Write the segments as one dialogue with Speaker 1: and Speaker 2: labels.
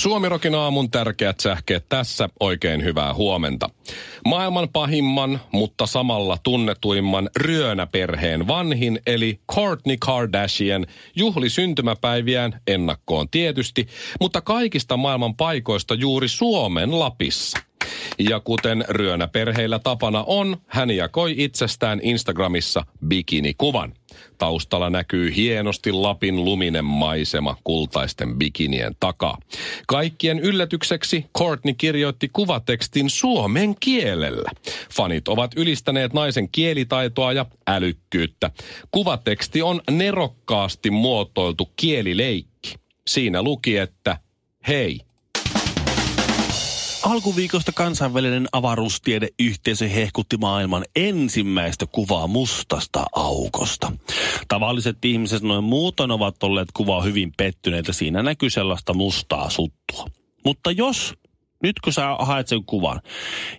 Speaker 1: Suomirokin aamun tärkeät sähkeet tässä. Oikein hyvää huomenta. Maailman pahimman, mutta samalla tunnetuimman ryönäperheen vanhin, eli Kourtney Kardashian, juhli syntymäpäiviään ennakkoon tietysti, mutta kaikista maailman paikoista juuri Suomen Lapissa. Ja kuten ryönäperheillä tapana on, hän jakoi itsestään Instagramissa bikinikuvan. Taustalla näkyy hienosti Lapin luminen maisema kultaisten bikinien takaa. Kaikkien yllätykseksi Courtney kirjoitti kuvatekstin suomen kielellä. Fanit ovat ylistäneet naisen kielitaitoa ja älykkyyttä. Kuvateksti on nerokkaasti muotoiltu kielileikki. Siinä luki, että hei,
Speaker 2: Alkuviikosta kansainvälinen avaruustiedeyhteisö hehkutti maailman ensimmäistä kuvaa mustasta aukosta. Tavalliset ihmiset noin muutoin ovat olleet kuvaa hyvin pettyneitä. Siinä näkyy sellaista mustaa suttua. Mutta jos, nyt kun sä haet sen kuvan,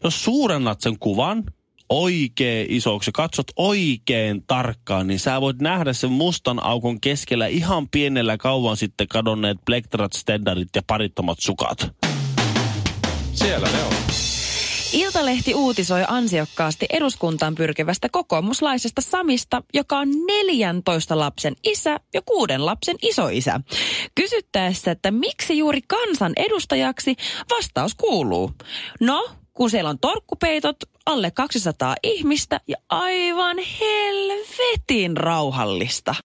Speaker 2: jos suurennat sen kuvan oikein isoksi katsot oikein tarkkaan, niin sä voit nähdä sen mustan aukon keskellä ihan pienellä kauan sitten kadonneet plektrat, standardit ja parittomat sukat.
Speaker 1: Siellä ne on.
Speaker 3: Iltalehti uutisoi ansiokkaasti eduskuntaan pyrkivästä kokoomuslaisesta Samista, joka on 14 lapsen isä ja kuuden lapsen isoisä. Kysyttäessä, että miksi juuri kansan edustajaksi, vastaus kuuluu. No, kun siellä on torkkupeitot, alle 200 ihmistä ja aivan helvetin rauhallista.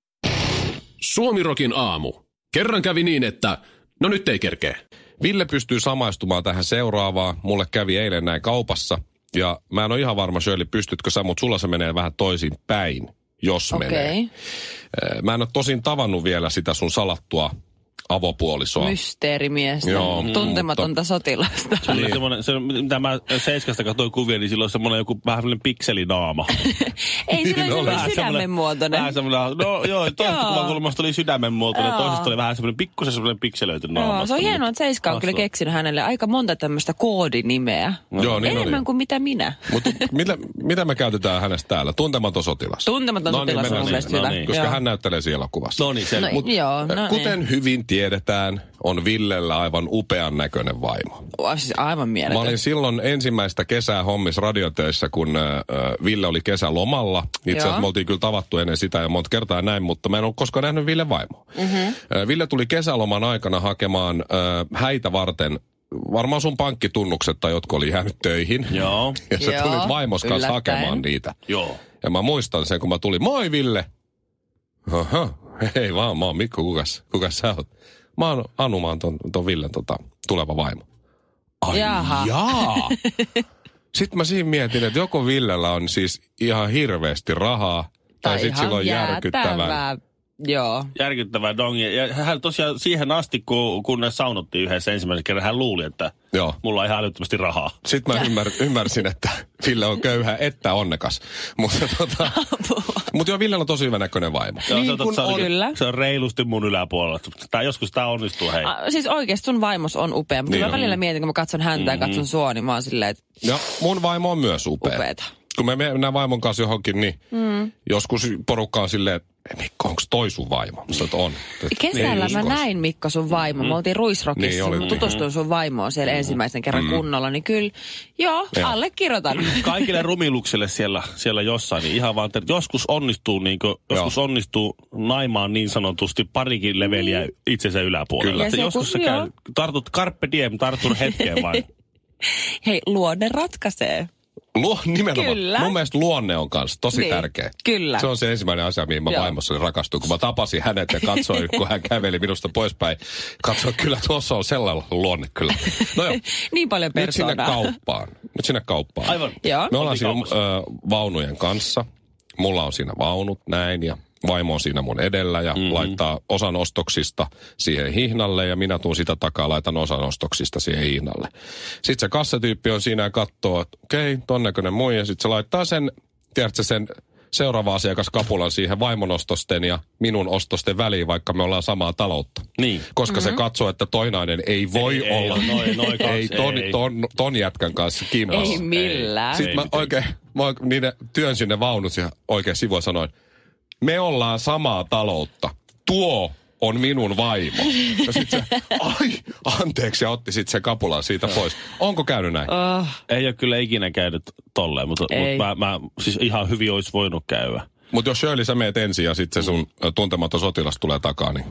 Speaker 4: Suomirokin aamu. Kerran kävi niin, että no nyt ei kerkeä.
Speaker 1: Ville pystyy samaistumaan tähän seuraavaan. Mulle kävi eilen näin kaupassa. Ja mä en ole ihan varma, Shirley, pystytkö sä, mutta sulla se menee vähän toisin päin, jos
Speaker 3: Okei.
Speaker 1: menee. Äh, Mä en ole tosin tavannut vielä sitä sun salattua avopuolisoa.
Speaker 3: Mysteerimiestä,
Speaker 1: Joo,
Speaker 3: tuntematonta sotilasta.
Speaker 2: Se oli semmoinen, se, mitä mä Seiskasta katsoin kuvia, niin silloin semmoinen joku vähän semmoinen pikselinaama.
Speaker 3: Ei
Speaker 1: Niin
Speaker 3: ole
Speaker 1: oli.
Speaker 3: semmoinen sydämen muotoinen.
Speaker 2: Vähän semmoinen, no joo, toisesta
Speaker 3: Joo.
Speaker 2: kuvakulmasta oli sydämen muotoinen,
Speaker 3: Joo.
Speaker 2: toisesta oli vähän semmoinen pikkusen semmoinen pikselöity naama.
Speaker 3: Joo, se on hienoa, että Seiska on kyllä keksinyt hänelle aika monta tämmöistä koodinimeä.
Speaker 1: Joo, niin
Speaker 3: Enemmän
Speaker 1: oli.
Speaker 3: kuin mitä minä.
Speaker 1: Mutta mitä, mitä me käytetään hänestä täällä? Tuntematon sotilas.
Speaker 3: Tuntematon
Speaker 1: No niin,
Speaker 3: sotilas on mun mielestä hyvä.
Speaker 2: No niin.
Speaker 1: Koska hän näyttelee siellä kuvassa.
Speaker 2: No niin.
Speaker 3: No, joo, no
Speaker 1: kuten
Speaker 3: niin.
Speaker 1: hyvin tiedetään, on Villellä aivan upean näköinen vaimo.
Speaker 3: Oh, siis aivan
Speaker 1: Mä
Speaker 3: mieletön.
Speaker 1: olin silloin ensimmäistä kesää hommis radiotöissä, kun äh, Ville oli kesälomalla. Itse asiassa me oltiin kyllä tavattu ennen sitä ja monta kertaa näin, mutta mä en ole koskaan nähnyt Ville vaimoa. Mm-hmm. Äh, Ville tuli kesäloman aikana hakemaan äh, häitä varten varmaan sun pankkitunnukset tai jotka oli jäänyt töihin.
Speaker 2: Joo,
Speaker 1: Ja sä
Speaker 3: Joo,
Speaker 1: tulit vaimos kanssa
Speaker 3: yllättäen.
Speaker 1: hakemaan niitä.
Speaker 2: joo.
Speaker 1: Ja mä muistan sen, kun mä tulin, moi Ville. Aha, hei vaan, mä oon Mikko, kukas, kukas sä oot? Mä oon Anu, mä oon ton, ton Villen tota, tuleva vaimo. Ai
Speaker 3: Jaha.
Speaker 1: jaa. Sitten mä siinä mietin, että joko Villellä on siis ihan hirveästi rahaa, tai, sitten sillä on järkyttävän.
Speaker 3: Joo.
Speaker 2: Järkyttävä dongi. Ja hän tosiaan siihen asti, kun, kun ne saunottiin yhdessä ensimmäisen kerran, hän luuli, että
Speaker 1: Joo.
Speaker 2: mulla on ihan älyttömästi rahaa.
Speaker 1: Sitten mä ymmär, ymmärsin, että Ville on köyhä että onnekas. Mutta tota, mut joo, Ville on tosi hyvä näköinen vaimo.
Speaker 2: Joo,
Speaker 1: niin
Speaker 2: se, on,
Speaker 1: kuin
Speaker 2: se, on.
Speaker 3: Kyllä.
Speaker 2: se on reilusti mun yläpuolella. Tää, joskus tämä onnistuu, hei.
Speaker 3: A, siis oikeasti sun vaimos on upea, mutta
Speaker 1: Niin
Speaker 3: mä
Speaker 1: on.
Speaker 3: välillä mietin, kun mä katson häntä ja katson sua, niin mä oon silleen, että
Speaker 1: Ja mun vaimo on myös upea.
Speaker 3: upeeta.
Speaker 1: Kun me mennään vaimon kanssa johonkin, niin mm. joskus porukka on silleen, että "Ei, Mikko, onko toi sun vaimo? Että on.
Speaker 3: Kesällä
Speaker 1: ei
Speaker 3: mä näin Mikko sun vaimo. Me oltiin Ruisrockissa,
Speaker 1: Niin
Speaker 3: niin,
Speaker 1: oli.
Speaker 3: mä tutustuin sun vaimoon siellä ensimmäisen kerran kunnolla, niin kyllä, joo,
Speaker 1: Joo.
Speaker 3: allekirjoitan.
Speaker 2: Kaikille rumiluksille siellä, siellä jossain, niin ihan vaan, että joskus onnistuu, niin kuin, joskus onnistuu naimaan niin sanotusti parikin leveliä itsensä yläpuolella.
Speaker 1: Kyllä.
Speaker 2: Että
Speaker 3: Ja se
Speaker 2: joskus
Speaker 3: kun-
Speaker 2: sä käy, tartut carpe diem, tartun hetkeen vain.
Speaker 3: Hei, luonne ratkaisee.
Speaker 1: Luo, nimenomaan.
Speaker 3: Kyllä.
Speaker 1: Mun mielestä luonne on kanssa tosi
Speaker 3: Niin,
Speaker 1: tärkeä.
Speaker 3: kyllä.
Speaker 1: Se on se ensimmäinen asia, mihin mä
Speaker 3: Joo.
Speaker 1: vaimossani rakastuin. Kun mä tapasin hänet ja katsoin, kun hän käveli minusta poispäin. Katsoin, kyllä tuossa on sellainen luonne kyllä. No joo,
Speaker 3: Niin paljon
Speaker 1: nyt sinne
Speaker 3: persoonaa.
Speaker 1: kauppaan. Nyt sinne kauppaan.
Speaker 2: Aivan.
Speaker 3: Joo.
Speaker 1: Me ollaan siinä ö, vaunujen kanssa. Mulla on siinä vaunut näin ja vaimo on siinä mun edellä ja mm-hmm. laittaa osan ostoksista siihen hihnalle ja minä tuun sitä takaa laitan osan ostoksista siihen hihnalle. Sitten se kassatyyppi on siinä ja katsoo, että okei, ton näköinen mui ja sitten se laittaa sen, tiedätkö sen seuraava asiakas kapulan siihen vaimon ostosten ja minun ostosten väliin, vaikka me ollaan samaa taloutta.
Speaker 2: Niin.
Speaker 1: Koska mm-hmm. se katsoo, että toinainen ei voi
Speaker 2: Ei, ei,
Speaker 1: olla
Speaker 2: noin- noin kaksi,
Speaker 1: ei, ton,
Speaker 2: ei.
Speaker 1: ton, ton jätkän kanssa kimpassa.
Speaker 3: Ei millään.
Speaker 1: Sitten mä
Speaker 2: mitenkään.
Speaker 1: oikein, mä oikein niiden työn sinne vaunut ja oikein sivua sanoin, me ollaan samaa taloutta. Tuo on minun vaimo. Ja sitten se, ai, anteeksi, ja otti sitten sen kapulan siitä pois. Onko käynyt näin?
Speaker 3: Oh,
Speaker 2: Ei ole kyllä ikinä käynyt tolleen, mutta,
Speaker 3: Ei.
Speaker 2: mutta mä, mä, siis ihan hyvin olisi voinut käydä.
Speaker 1: Mutta jos Shirley sä meet ensin ja sitten se sun ö, tuntematon sotilas tulee takaa, niin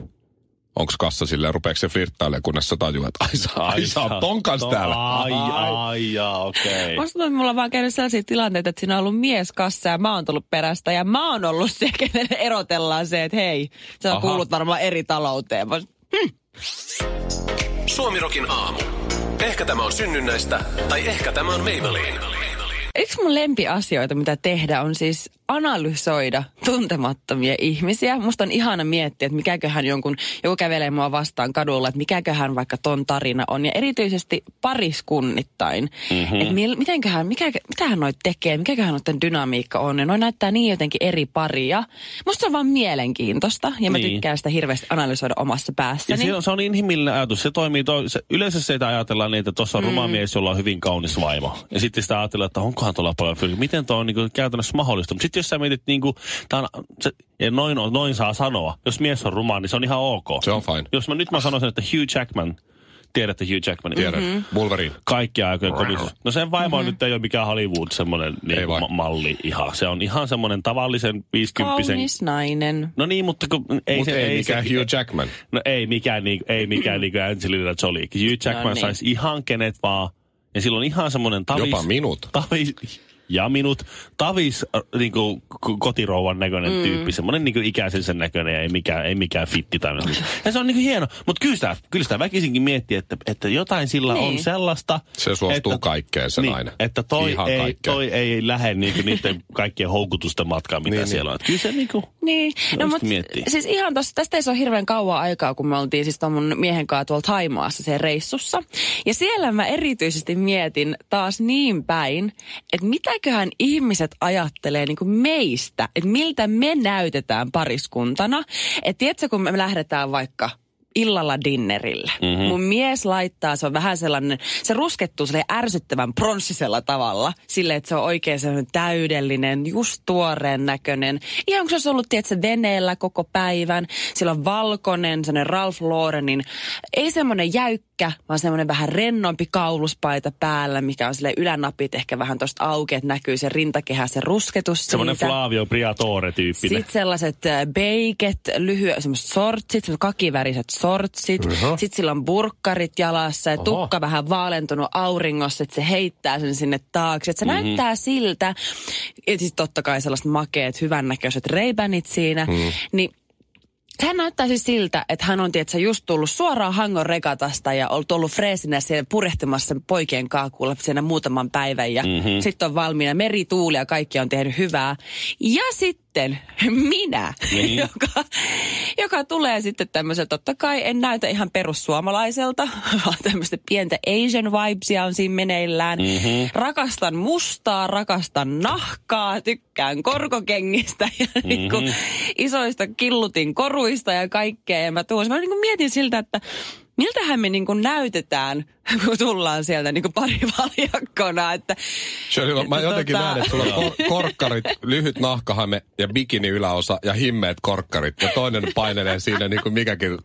Speaker 1: onko kassa silleen, rupeeko se flirttailemaan, kunnes sä tajuat, että ai, sä- ai oot ton kanssa täällä.
Speaker 2: Ai, ai, jaa, okei. Okay.
Speaker 3: Musta tuntuu, että mulla on vaan käynyt sellaisia tilanteita, että siinä on ollut mies kassa ja mä oon tullut perästä ja mä oon ollut se, kenen erotellaan se, että hei, sä
Speaker 1: Aha.
Speaker 3: kuulut varmaan eri talouteen. Mä-
Speaker 4: Suomirokin aamu. Ehkä tämä on synnynnäistä, tai ehkä tämä on Maybelline.
Speaker 3: Yksi mun lempiasioita, mitä tehdä, on siis analysoida tuntemattomia ihmisiä. Musta on ihana miettiä, että mikäköhän jonkun, joku kävelee mua vastaan kadulla, että mikäköhän vaikka ton tarina on. Ja erityisesti pariskunnittain. Mm-hmm. Että mil, mitenköhän, mikä, mitähän noit tekee, mikäköhän noiden dynamiikka on. Ja noi näyttää niin jotenkin eri paria. Musta se on vaan mielenkiintoista ja mä
Speaker 2: Niin.
Speaker 3: tykkään sitä hirveästi analysoida omassa
Speaker 2: Ja
Speaker 3: päässäni.
Speaker 2: se on, se on inhimillinen ajatus. Se toimii, to, se, yleensä se ajatellaan niin, että tuossa on mm. ruma mies, jolla on hyvin kaunis vaimo. Ja sitten sitä ajatellaan, että onkohan tuolla paljon fyrkkiä. Miten tuo on niin käytännössä mahdollista. Mutta sitten jos sä mietit, niin kuin, tää on, se, ja noin, on, noin saa sanoa. Jos mies on ruma, niin se on ihan ok.
Speaker 1: Se on fine.
Speaker 2: Jos mä nyt mä sanoisin, että Hugh Jackman, tiedätte Hugh Jackman,
Speaker 1: Tiedän. Mm-hmm. Wolverine.
Speaker 2: kaikkia aikojen komis. No sen vaimo mm-hmm. nyt ei ole mikään Hollywood semmoinen niin ma- malli ihan. Se on ihan semmoinen tavallisen 50
Speaker 3: Kaunis nainen.
Speaker 2: No niin, mutta kun, ei,
Speaker 1: Mutta
Speaker 2: se,
Speaker 1: ei, mikään
Speaker 2: se,
Speaker 1: Hugh Jackman.
Speaker 2: No ei mikään, niin, ei mikään niin Angelina Jolie. Hugh Jackman
Speaker 3: no niin.
Speaker 2: saisi ihan kenet vaan. Ja silloin ihan semmoinen tavis...
Speaker 1: Jopa minut.
Speaker 2: Tavis, ja minut. Tavis äh, niin kuin, kotirouvan näköinen mm. tyyppi. Semmoinen niin ikäisen sen näköinen ja ei mikään, ei mikään fitti tai mitään. Ja se on niin kuin hieno. Mutta kyllä sitä, kyllä sitä väkisinkin miettii, että, että jotain sillä niin. on sellaista.
Speaker 1: Se suostuu
Speaker 2: että,
Speaker 1: kaikkeen se
Speaker 2: niin,
Speaker 1: nainen.
Speaker 2: Että toi
Speaker 1: Ihan
Speaker 2: ei,
Speaker 1: kaikkeen.
Speaker 2: toi ei lähde niin kuin niiden kaikkien houkutusten matkaan, mitä
Speaker 1: Niin,
Speaker 2: niin, siellä on. Että kyllä se niin kuin,
Speaker 3: Niin, no mutta
Speaker 2: miettii.
Speaker 3: siis ihan tossa, tästä ei se ole hirveän kauan aikaa, kun me oltiin siis mun miehen kanssa tuolla Taimaassa se reissussa. Ja siellä mä erityisesti mietin taas niin päin, että mitäköhän ihmiset ajattelee niin kuin meistä, että miltä me näytetään pariskuntana. Että tiedätkö, kun me lähdetään vaikka illalla dinnerille. Mm-hmm. Mun mies laittaa, se on vähän sellainen, se ruskettuu sille ärsyttävän pronssisella tavalla. Sille, että se on oikein sellainen täydellinen, just tuoreen näköinen. Ihan kun se olisi ollut, tiedätkö, veneellä koko päivän. Sillä on valkoinen, sellainen Ralph Laurenin, ei semmoinen jäykkä, vaan semmoinen vähän rennompi kauluspaita päällä, mikä on sille ylänapit ehkä vähän tosta auki, että näkyy se rintakehä, se rusketus
Speaker 2: semmoinen
Speaker 3: siitä.
Speaker 2: Flavio Briatore-tyyppinen.
Speaker 3: Sitten sellaiset äh, beiket, lyhy, semmoiset sortsit, semmoiset kakiväriset sortsit. Uh-huh. Sitten sillä on burkkarit jalassa ja tukka vähän vaalentunut auringossa, että se heittää sen sinne taakse. Että se mm-hmm. näyttää siltä. Ja sitten totta kai sellaiset makeet, hyvännäköiset reibänit siinä. Mm. Niin Hän näyttää siis siltä, että hän on tietysti just tullut suoraan Hangon regatasta ja ollut ollut freesinä siellä purehtimassa sen poikien kaakulla siinä muutaman päivän ja mm-hmm. sitten on valmiina merituuli ja kaikki on tehnyt hyvää. Ja sitten minä,
Speaker 2: Niin.
Speaker 3: joka, joka tulee sitten tämmöiseltä, totta kai en näytä ihan perussuomalaiselta, vaan tämmöistä pientä Asian vibesia on siinä meneillään. Mm-hmm. Rakastan mustaa, rakastan nahkaa, tykkään korkokengistä ja mm-hmm. niin kuin isoista killutin koruista ja kaikkea. Ja mä, tuun, mä niin kuin mietin siltä, että miltähän me niin kuin näytetään, kun tullaan sieltä niin kuin parivaljakkona. Että,
Speaker 1: Shirley, mä
Speaker 3: että
Speaker 1: jotenkin
Speaker 3: tota-
Speaker 1: näen, että sulla on kor- korkkarit, lyhyt nahkahame ja bikini yläosa ja himmeet korkkarit. Ja toinen painelee siinä niin kuin mikäkin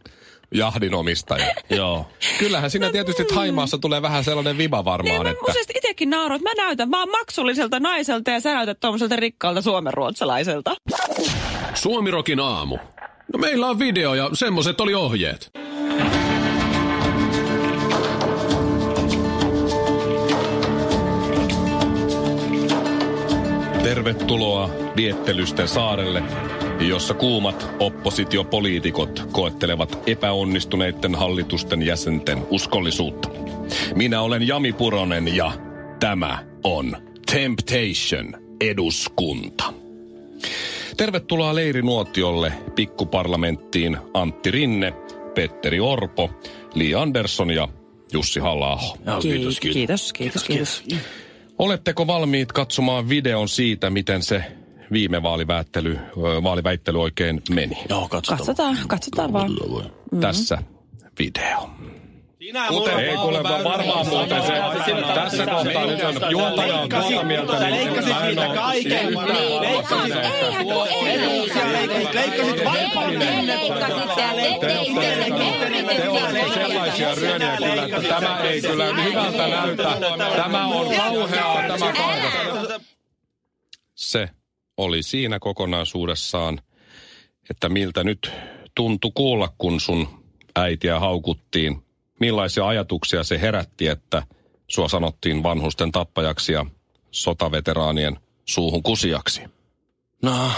Speaker 1: jahdin omistaja.
Speaker 2: Joo.
Speaker 1: Kyllähän siinä tietysti Haimaassa tulee vähän sellainen viba varmaan,
Speaker 3: niin mä
Speaker 1: että...
Speaker 3: useasti itsekin nauroin, että mä näytän vaan maksulliselta naiselta ja sä näytät tuommoiselta rikkaalta suomenruotsalaiselta.
Speaker 4: Suomirokin aamu. No meillä on video ja semmoset oli ohjeet.
Speaker 1: Tervetuloa Viettelysten saarelle, jossa kuumat oppositiopoliitikot koettelevat epäonnistuneiden hallitusten jäsenten uskollisuutta. Minä olen Jami Puronen ja tämä on Temptation eduskunta. Tervetuloa leirinuotiolle pikkuparlamenttiin Antti Rinne, Petteri Orpo, Li Andersson ja Jussi halla
Speaker 3: kiitos, kiitos, kiitos, kiitos.
Speaker 1: Oletteko valmiit katsomaan videon siitä, miten se viime vaaliväittely, vaaliväittely oikein meni.
Speaker 2: Joo, katsotaan.
Speaker 3: Katsotaan, katsotaan vaan.
Speaker 1: Mm-hmm. Tässä video.
Speaker 2: Sinä
Speaker 1: Muuten ei kuule varmaan muuten se. Tässä kohtaa nyt on juontaja on tuota mieltä. niin
Speaker 5: Leikkasit siitä kaiken. Leikkasit, leikkasit vain
Speaker 1: Te olette sellaisia ryöniä kyllä, että tämä ei kyllä hyvältä näytä. Tämä on kauheaa tämä kaivo. Se oli siinä kokonaisuudessaan, että miltä nyt tuntui kuulla, kun sun äitiä haukuttiin. Millaisia ajatuksia se herätti, että sua sanottiin vanhusten tappajaksi ja sotaveteraanien suuhun kusiaksi?
Speaker 2: No,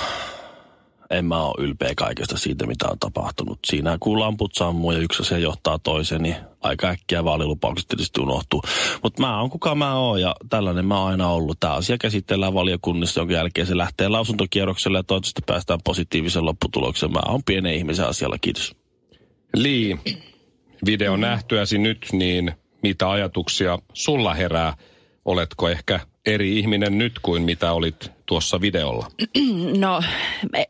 Speaker 2: en mä ole ylpeä kaikesta siitä, mitä on tapahtunut. Siinä kun lamput sammuu ja yksi asia johtaa toisen, niin aika äkkiä vaalilupaukset tietysti unohtuu. Mutta mä oon kuka mä oon ja tällainen mä oon aina ollut. Tämä asia käsitellään valiokunnissa, jonka jälkeen se lähtee lausuntokierrokselle ja toivottavasti päästään positiivisen lopputulokseen. Mä oon pienen ihmisen asialla, kiitos.
Speaker 1: Lii, video nähtyäsi nyt, niin mitä ajatuksia sulla herää? Oletko ehkä eri ihminen nyt kuin mitä olit tuossa videolla?
Speaker 3: No,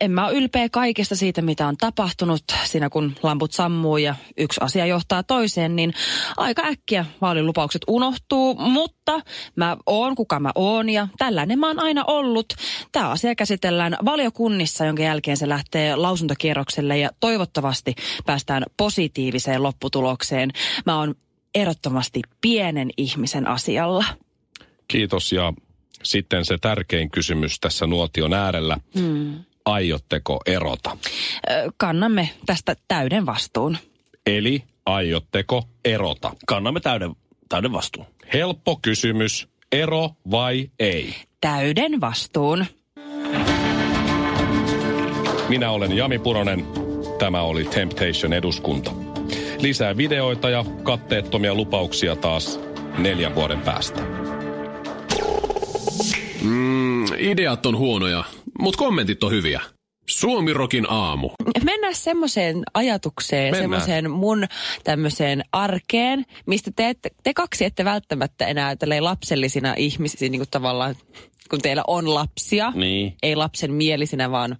Speaker 3: en mä ole ylpeä kaikesta siitä, mitä on tapahtunut. Siinä kun lamput sammuu ja yksi asia johtaa toiseen, niin aika äkkiä vaalilupaukset unohtuu. Mutta mä oon kuka mä oon ja tällainen mä oon aina ollut. Tämä asia käsitellään valiokunnissa, jonka jälkeen se lähtee lausuntokierrokselle ja toivottavasti päästään positiiviseen lopputulokseen. Mä oon ehdottomasti pienen ihmisen asialla.
Speaker 1: Kiitos ja sitten se tärkein kysymys tässä nuotion äärellä. Mm. Aiotteko erota?
Speaker 3: Kannamme tästä täyden vastuun.
Speaker 1: Eli aiotteko erota?
Speaker 2: Kannamme täyden, täyden vastuun.
Speaker 1: Helppo kysymys. Ero vai ei?
Speaker 3: Täyden vastuun.
Speaker 1: Minä olen Jami Puronen. Tämä oli Temptation eduskunta. Lisää videoita ja katteettomia lupauksia taas neljän vuoden päästä.
Speaker 4: Mm, ideat on huonoja, mutta kommentit on hyviä. Suomirokin aamu.
Speaker 3: Mennään semmoiseen ajatukseen,
Speaker 1: Mennään.
Speaker 3: semmoiseen mun tämmöiseen arkeen, mistä te, ette, te kaksi ette välttämättä enää tälleen lapsellisina ihmisiksi, niin kuin tavallaan, kun teillä on lapsia,
Speaker 2: Niin.
Speaker 3: ei lapsen mielisinä, vaan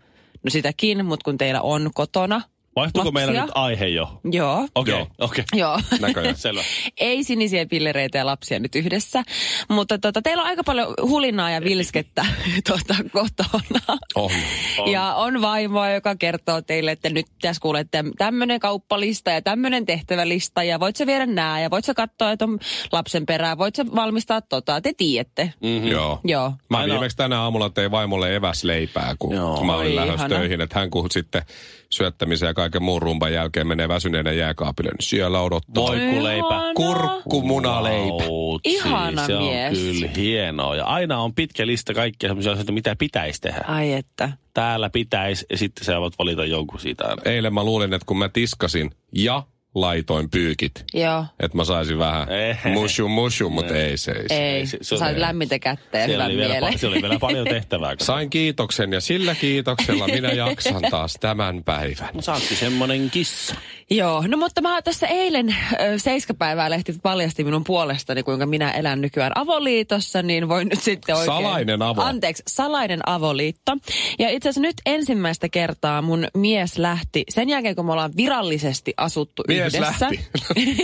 Speaker 3: no sitäkin, mutta kun teillä on kotona
Speaker 2: Vaihtuuko meillä nyt aihe jo?
Speaker 3: Joo.
Speaker 2: Okei,
Speaker 1: Joo.
Speaker 2: okei.
Speaker 3: Joo.
Speaker 1: Näköjään.
Speaker 2: Selvä.
Speaker 3: Ei sinisiä pillereitä ja lapsia nyt yhdessä. Mutta tota, teillä on aika paljon hulinaa ja vilskettä tota, kotona.
Speaker 1: On.
Speaker 2: On.
Speaker 3: Ja on vaimoa, joka kertoo teille, että nyt tässä kuulette tämmöinen kauppalista ja tämmöinen tehtävälista. Ja voit sä viedä nää ja voit sä katsoa, että on lapsen perää. Voit sä valmistaa tota. Te tiedätte.
Speaker 1: Mm-hmm. Joo.
Speaker 3: Joo.
Speaker 1: Mä
Speaker 2: Aina-
Speaker 1: viimeksi tänä aamulla tein vaimolle eväsleipää, kun
Speaker 2: Joo.
Speaker 1: mä olin lähdössä töihin. Että hän kun sitten syöttämisen ja kaiken muun rumban jälkeen menee väsyneenä jääkaapille, niin siellä odottaa.
Speaker 2: Voikuleipä.
Speaker 3: Ihana.
Speaker 1: Kurkkumunaleipä.
Speaker 2: Vautsi,
Speaker 3: Ihana
Speaker 2: se on
Speaker 3: mies.
Speaker 2: kyllä hienoa. Ja aina on pitkä lista kaikkia sellaisia asioita, mitä pitäisi tehdä.
Speaker 3: Ai että.
Speaker 2: Täällä pitäisi, ja sitten sä voit valita jonkun siitä.
Speaker 1: Eilen mä luulin, että kun mä tiskasin ja laitoin pyykit,
Speaker 3: Joo.
Speaker 1: että mä saisin vähän mushu mushu, mutta ei se. ei se.
Speaker 3: Ei,
Speaker 2: se-
Speaker 3: se,
Speaker 2: se
Speaker 3: sait lämmintä kättä ja
Speaker 2: Siellä
Speaker 3: hyvän
Speaker 2: oli, vielä,
Speaker 3: mielen.
Speaker 2: siellä oli vielä paljon tehtävää.
Speaker 1: Sain kiitoksen ja sillä kiitoksella minä jaksan taas tämän päivän.
Speaker 2: Sä ootkin semmonen kissa.
Speaker 3: Joo, no mutta mä tässä eilen Seiskapäivää lehti paljasti minun puolestani, kuinka minä elän nykyään avoliitossa, niin voin nyt sitten oikein...
Speaker 1: Salainen avo.
Speaker 3: Anteeksi, salainen avoliitto. Ja itse asiassa nyt ensimmäistä kertaa mun mies lähti, sen jälkeen kun me ollaan virallisesti asuttu
Speaker 1: Mies
Speaker 3: yhdessä.
Speaker 1: lähti.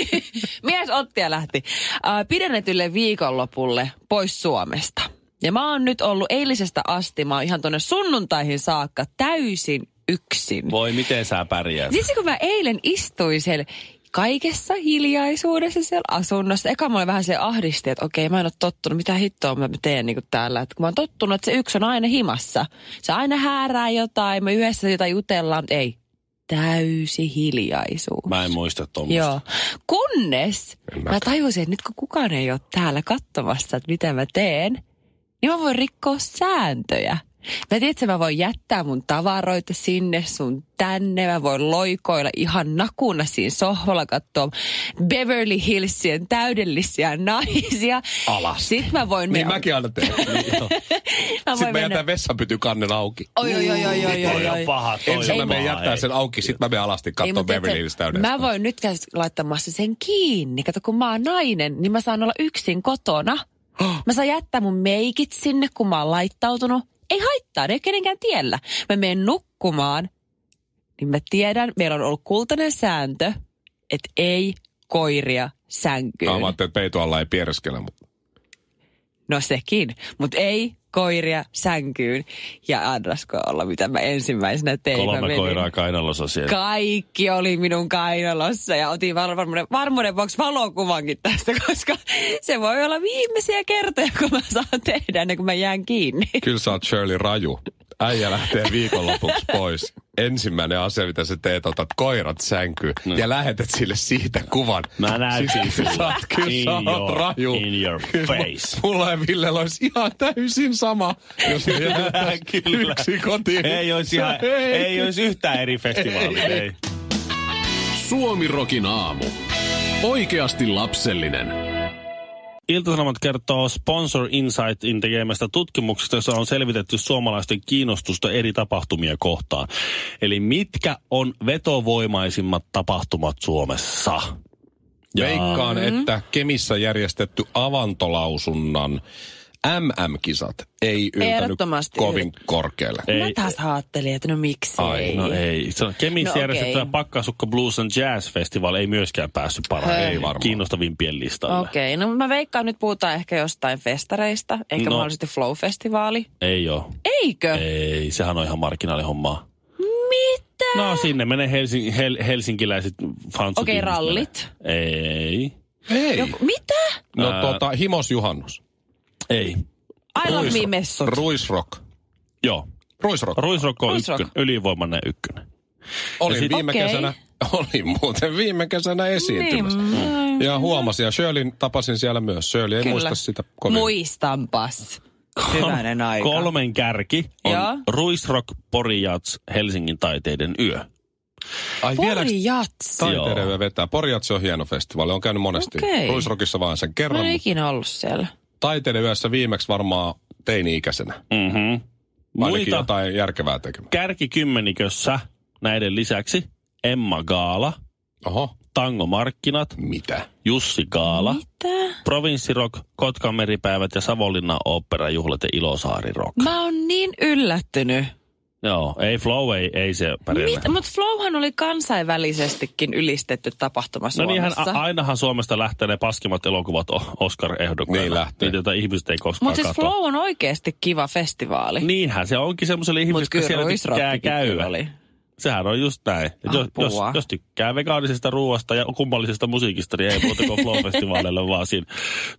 Speaker 3: mies otti ja lähti. Äh, pidennetylle viikonlopulle pois Suomesta. Ja mä oon nyt ollut eilisestä asti, mä oon ihan tonne sunnuntaihin saakka täysin yksin.
Speaker 2: Voi, miten sä pärjäät?
Speaker 3: Siis kun mä eilen istuin siellä kaikessa hiljaisuudessa siellä asunnossa. Eka mulle vähän se ahdisti, että okei, mä en ole tottunut, mitä hittoa mä teen niin täällä. Että kun mä oon tottunut, että se yksi on aina himassa. Se aina häärää jotain, me yhdessä jotain jutellaan, ei. Täysi hiljaisuus.
Speaker 2: Mä en muista tuommoista.
Speaker 3: Joo. Kunnes mä
Speaker 1: mäkään.
Speaker 3: tajusin, että nyt kun kukaan ei ole täällä katsomassa, että mitä mä teen, niin mä voin rikkoa sääntöjä. Mä tiedän, että mä voin jättää mun tavaroita sinne sun tänne. Mä voin loikoilla ihan nakuna siinä sohvalla katsoa Beverly Hillsien täydellisiä naisia.
Speaker 1: Alas.
Speaker 3: Sitten mä voin...
Speaker 1: Niin
Speaker 3: mennä-
Speaker 1: mäkin aina teen.
Speaker 3: mä
Speaker 1: Sitten mä jätän vessanpytykannen auki.
Speaker 3: Oi, oi, oi, oi, oi,
Speaker 2: Toi
Speaker 3: oi,
Speaker 2: on
Speaker 3: oi.
Speaker 2: paha, toi
Speaker 1: Ensin mä menen jättää sen auki, sitten mä menen alasti katsoa Beverly Hills täydessä.
Speaker 3: Mä voin nyt käydä laittamassa sen kiinni. Kato, kun mä oon nainen, niin mä saan olla yksin kotona. Mä saan jättää mun meikit sinne, kun mä oon laittautunut. Ei haittaa, ne ei ole kenenkään tiellä. Mä menen nukkumaan, niin mä tiedän, meillä on ollut kultainen sääntö, että ei koiria sänkyyn.
Speaker 1: Mä ajattelin, että peitu alla ei piereskele, mutta
Speaker 3: No sekin, mutta ei koiria sänkyyn. Ja annasko olla, mitä mä ensimmäisenä tein. Mä
Speaker 2: Kolme
Speaker 3: menin-
Speaker 2: koiraa kainalossa siellä.
Speaker 3: Kaikki oli minun kainalossa ja otin var- varmuuden, varmuuden vuoksi valokuvankin tästä, koska se voi olla viimeisiä kertoja, kun mä saan tehdä ennen kuin mä jään kiinni.
Speaker 1: kyllä sä oot Shirley Raju. Äijä lähtee viikonlopuksi pois. Ensimmäinen asia, mitä sä teet, otat koirat sänkyyn
Speaker 2: No.
Speaker 1: ja lähetät sille siitä kuvan.
Speaker 2: Mä näytin
Speaker 1: Siis,
Speaker 2: sulle.
Speaker 1: sä oot, kyllä
Speaker 2: In
Speaker 1: sä
Speaker 2: your-
Speaker 1: raju.
Speaker 2: in your face.
Speaker 1: Mulla ja Villellä olisi ihan täysin sama, jos me
Speaker 2: kyllä.
Speaker 1: yksi kotiin.
Speaker 2: Ei olisi, ihan, ei olisi yhtään eri festivaalia. Ei.
Speaker 4: Suomirokin aamu. Oikeasti lapsellinen.
Speaker 2: Ilta-Sanomat kertoo Sponsor Insightin tekemästä tutkimuksesta, jossa on selvitetty suomalaisten kiinnostusta eri tapahtumia kohtaan. Eli mitkä on vetovoimaisimmat tapahtumat Suomessa? Ja-
Speaker 1: Veikkaan, että Kemissä järjestetty avantolausunnan MM-kisat ei yltänyt kovin korkealle.
Speaker 2: Ei.
Speaker 3: Mä taas ajattelin, että no miksi
Speaker 1: Ai,
Speaker 3: ei.
Speaker 2: No ei. Se on Kemissä
Speaker 3: No
Speaker 2: järjestettyä
Speaker 3: okei.
Speaker 2: Pakkasukka Blues and Jazz Festival ei myöskään päässyt parhaan
Speaker 1: Ei varmaan.
Speaker 2: kiinnostavimpien listalle.
Speaker 3: Okei, no mä veikkaan nyt puhutaan ehkä jostain festareista, ehkä
Speaker 2: No.
Speaker 3: mahdollisesti Flow-festivaali.
Speaker 2: Ei ole.
Speaker 3: Eikö?
Speaker 2: Ei, sehän on ihan marginaalihommaa.
Speaker 3: Mitä?
Speaker 2: No sinne menee Helsing, hel, helsinkiläiset fansut.
Speaker 3: Okei,
Speaker 2: ihmiset
Speaker 3: rallit.
Speaker 2: menee. Ei.
Speaker 1: Ei.
Speaker 3: Joku, mitä?
Speaker 1: No
Speaker 2: Ää.
Speaker 1: tota, Himos Juhannus.
Speaker 2: Ei.
Speaker 3: I love me messut.
Speaker 1: Ruisrock.
Speaker 2: Joo.
Speaker 1: Ruisrock.
Speaker 2: Ruisrock on
Speaker 3: Ruisrock.
Speaker 2: ykkönen, ylivoimainen ykkönen.
Speaker 1: Olin
Speaker 2: sit-
Speaker 1: viime
Speaker 3: Okei.
Speaker 1: kesänä, olin muuten viime kesänä esiintymässä.
Speaker 3: Niin,
Speaker 1: Ja huomasin, ja Shirleyn tapasin siellä myös. Shirley ei
Speaker 3: Kyllä.
Speaker 1: muista sitä kovin.
Speaker 3: Muistanpas. Hyvänen aika.
Speaker 2: Kolmen kärki on
Speaker 3: Joo.
Speaker 2: Ruisrock, Porijats, Helsingin taiteiden yö.
Speaker 1: Ai vielä
Speaker 3: Pori jats.
Speaker 1: taiteiden yö vetää. Porjatsi on hieno festivaali, on käynyt monesti.
Speaker 3: Okei.
Speaker 1: Ruisrockissa vaan sen
Speaker 3: Mä
Speaker 1: kerran,
Speaker 3: en ikinä ollut siellä.
Speaker 1: Taiteiden yössä viimeksi varmaan teini-ikäisenä.
Speaker 2: Mm-hmm.
Speaker 1: Ainakin
Speaker 2: Muita
Speaker 1: jotain järkevää tekemään.
Speaker 2: kärkikymmenikössä näiden lisäksi Emma Gaala,
Speaker 1: Oho,
Speaker 2: Tango Markkinat,
Speaker 1: mitä?
Speaker 2: Jussi Gaala,
Speaker 3: Mitä?
Speaker 2: Provinssirock, Kotkan meripäivät ja Savonlinnan oopperajuhlat ja Ilosaari Rock.
Speaker 3: Mä oon niin yllättynyt.
Speaker 2: Joo, ei Flow, ei, ei se pärjää.
Speaker 3: Mutta Flowhan oli kansainvälisestikin ylistetty tapahtuma
Speaker 2: No
Speaker 3: Suomessa.
Speaker 2: niinhän a- ainahan Suomesta lähtee ne paskimmat elokuvat Oscar-ehdokkaina.
Speaker 1: Niin lähtee.
Speaker 2: Niitä, joita ihmiset ei koskaan
Speaker 3: Mutta siis
Speaker 2: katso.
Speaker 3: Flow on oikeasti kiva festivaali.
Speaker 2: Niinhän se onkin semmoiselle ihmiselle, jotka siellä tykkää käydä.
Speaker 3: oli.
Speaker 2: Sehän on just näin. Jos, jos, jos tykkää vegaanisesta ruoasta ja kummallisesta musiikista, niin ei muuta kuin Flow-festivaaleille vaan siinä.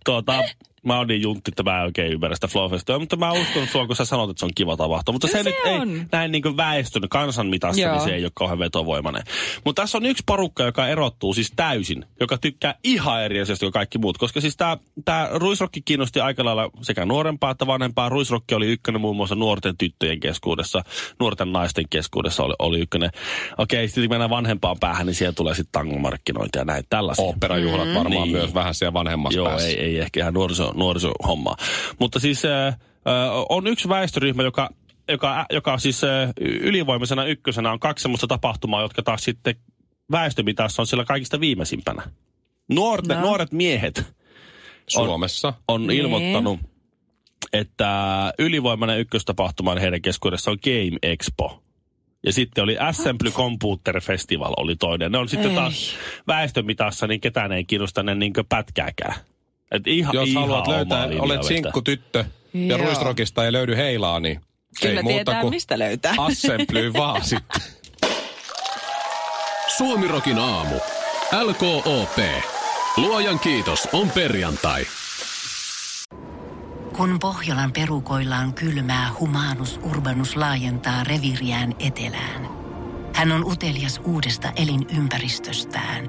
Speaker 2: Tuota, mä oon niin juntti, että mä en oikein ymmärrä sitä Flow-festivaalia, mutta mä uskon sua, kun sä sanot, että se on kiva tapahtuma. Mutta se,
Speaker 3: Se
Speaker 2: nyt ei
Speaker 3: on.
Speaker 2: näin niin kuin väestön kansan mitassa,
Speaker 3: Joo.
Speaker 2: niin se ei ole kauhean vetovoimainen. Mutta tässä on yksi porukka, joka erottuu siis täysin, joka tykkää ihan eri asiasta kuin kaikki muut. Koska siis tämä tää ruisrokki kiinnosti aika lailla sekä nuorempaa että vanhempaa. Ruisrokki oli ykkönen muun muassa nuorten tyttöjen keskuudessa, nuorten naisten keskuudessa oli, oli ykkönen. Okei, sitten kun mennään vanhempaan päähän, niin siellä tulee sitten tangomarkkinointi ja näin tällaisia.
Speaker 1: Oopperajuhlat varmaan
Speaker 2: Niin.
Speaker 1: myös vähän siellä vanhemmassa
Speaker 2: Joo,
Speaker 1: päässä.
Speaker 2: ei, ei ehkä ihan nuoriso, nuorisohommaa. Mutta siis äh, äh, on yksi väestöryhmä, joka, joka, joka siis äh, ylivoimaisena ykkösenä on kaksi sellaista tapahtumaa, jotka taas sitten väestömitassa on siellä kaikista viimeisimpänä. Nuorte,
Speaker 3: No.
Speaker 2: Nuoret miehet
Speaker 1: Suomessa.
Speaker 2: on
Speaker 3: Niin.
Speaker 2: ilmoittanut, että ylivoimainen ykköstapahtuma on heidän keskuudessaan on Game Expo. Ja sitten oli Assembly Computer Festival oli toinen. Ne on sitten
Speaker 3: Ei.
Speaker 2: taas väestömitassa, niin ketään ei kiinnosta ne niin pätkääkään. Et ihan,
Speaker 1: Jos
Speaker 2: ihan
Speaker 1: haluat löytää, olet
Speaker 2: vetää.
Speaker 1: sinkkutyttö ja
Speaker 3: Joo.
Speaker 1: ruisrokista ei löydy heilaa, niin
Speaker 3: Kyllä
Speaker 1: ei muuta
Speaker 3: tietää,
Speaker 1: kuin
Speaker 3: mistä löytää.
Speaker 1: assembly vaan sitten.
Speaker 4: Suomirokin aamu. LKOP. Luojan kiitos, on perjantai.
Speaker 6: Kun Pohjolan perukoillaan kylmää, humanus urbanus laajentaa reviriään etelään. Hän on utelias uudesta elinympäristöstään.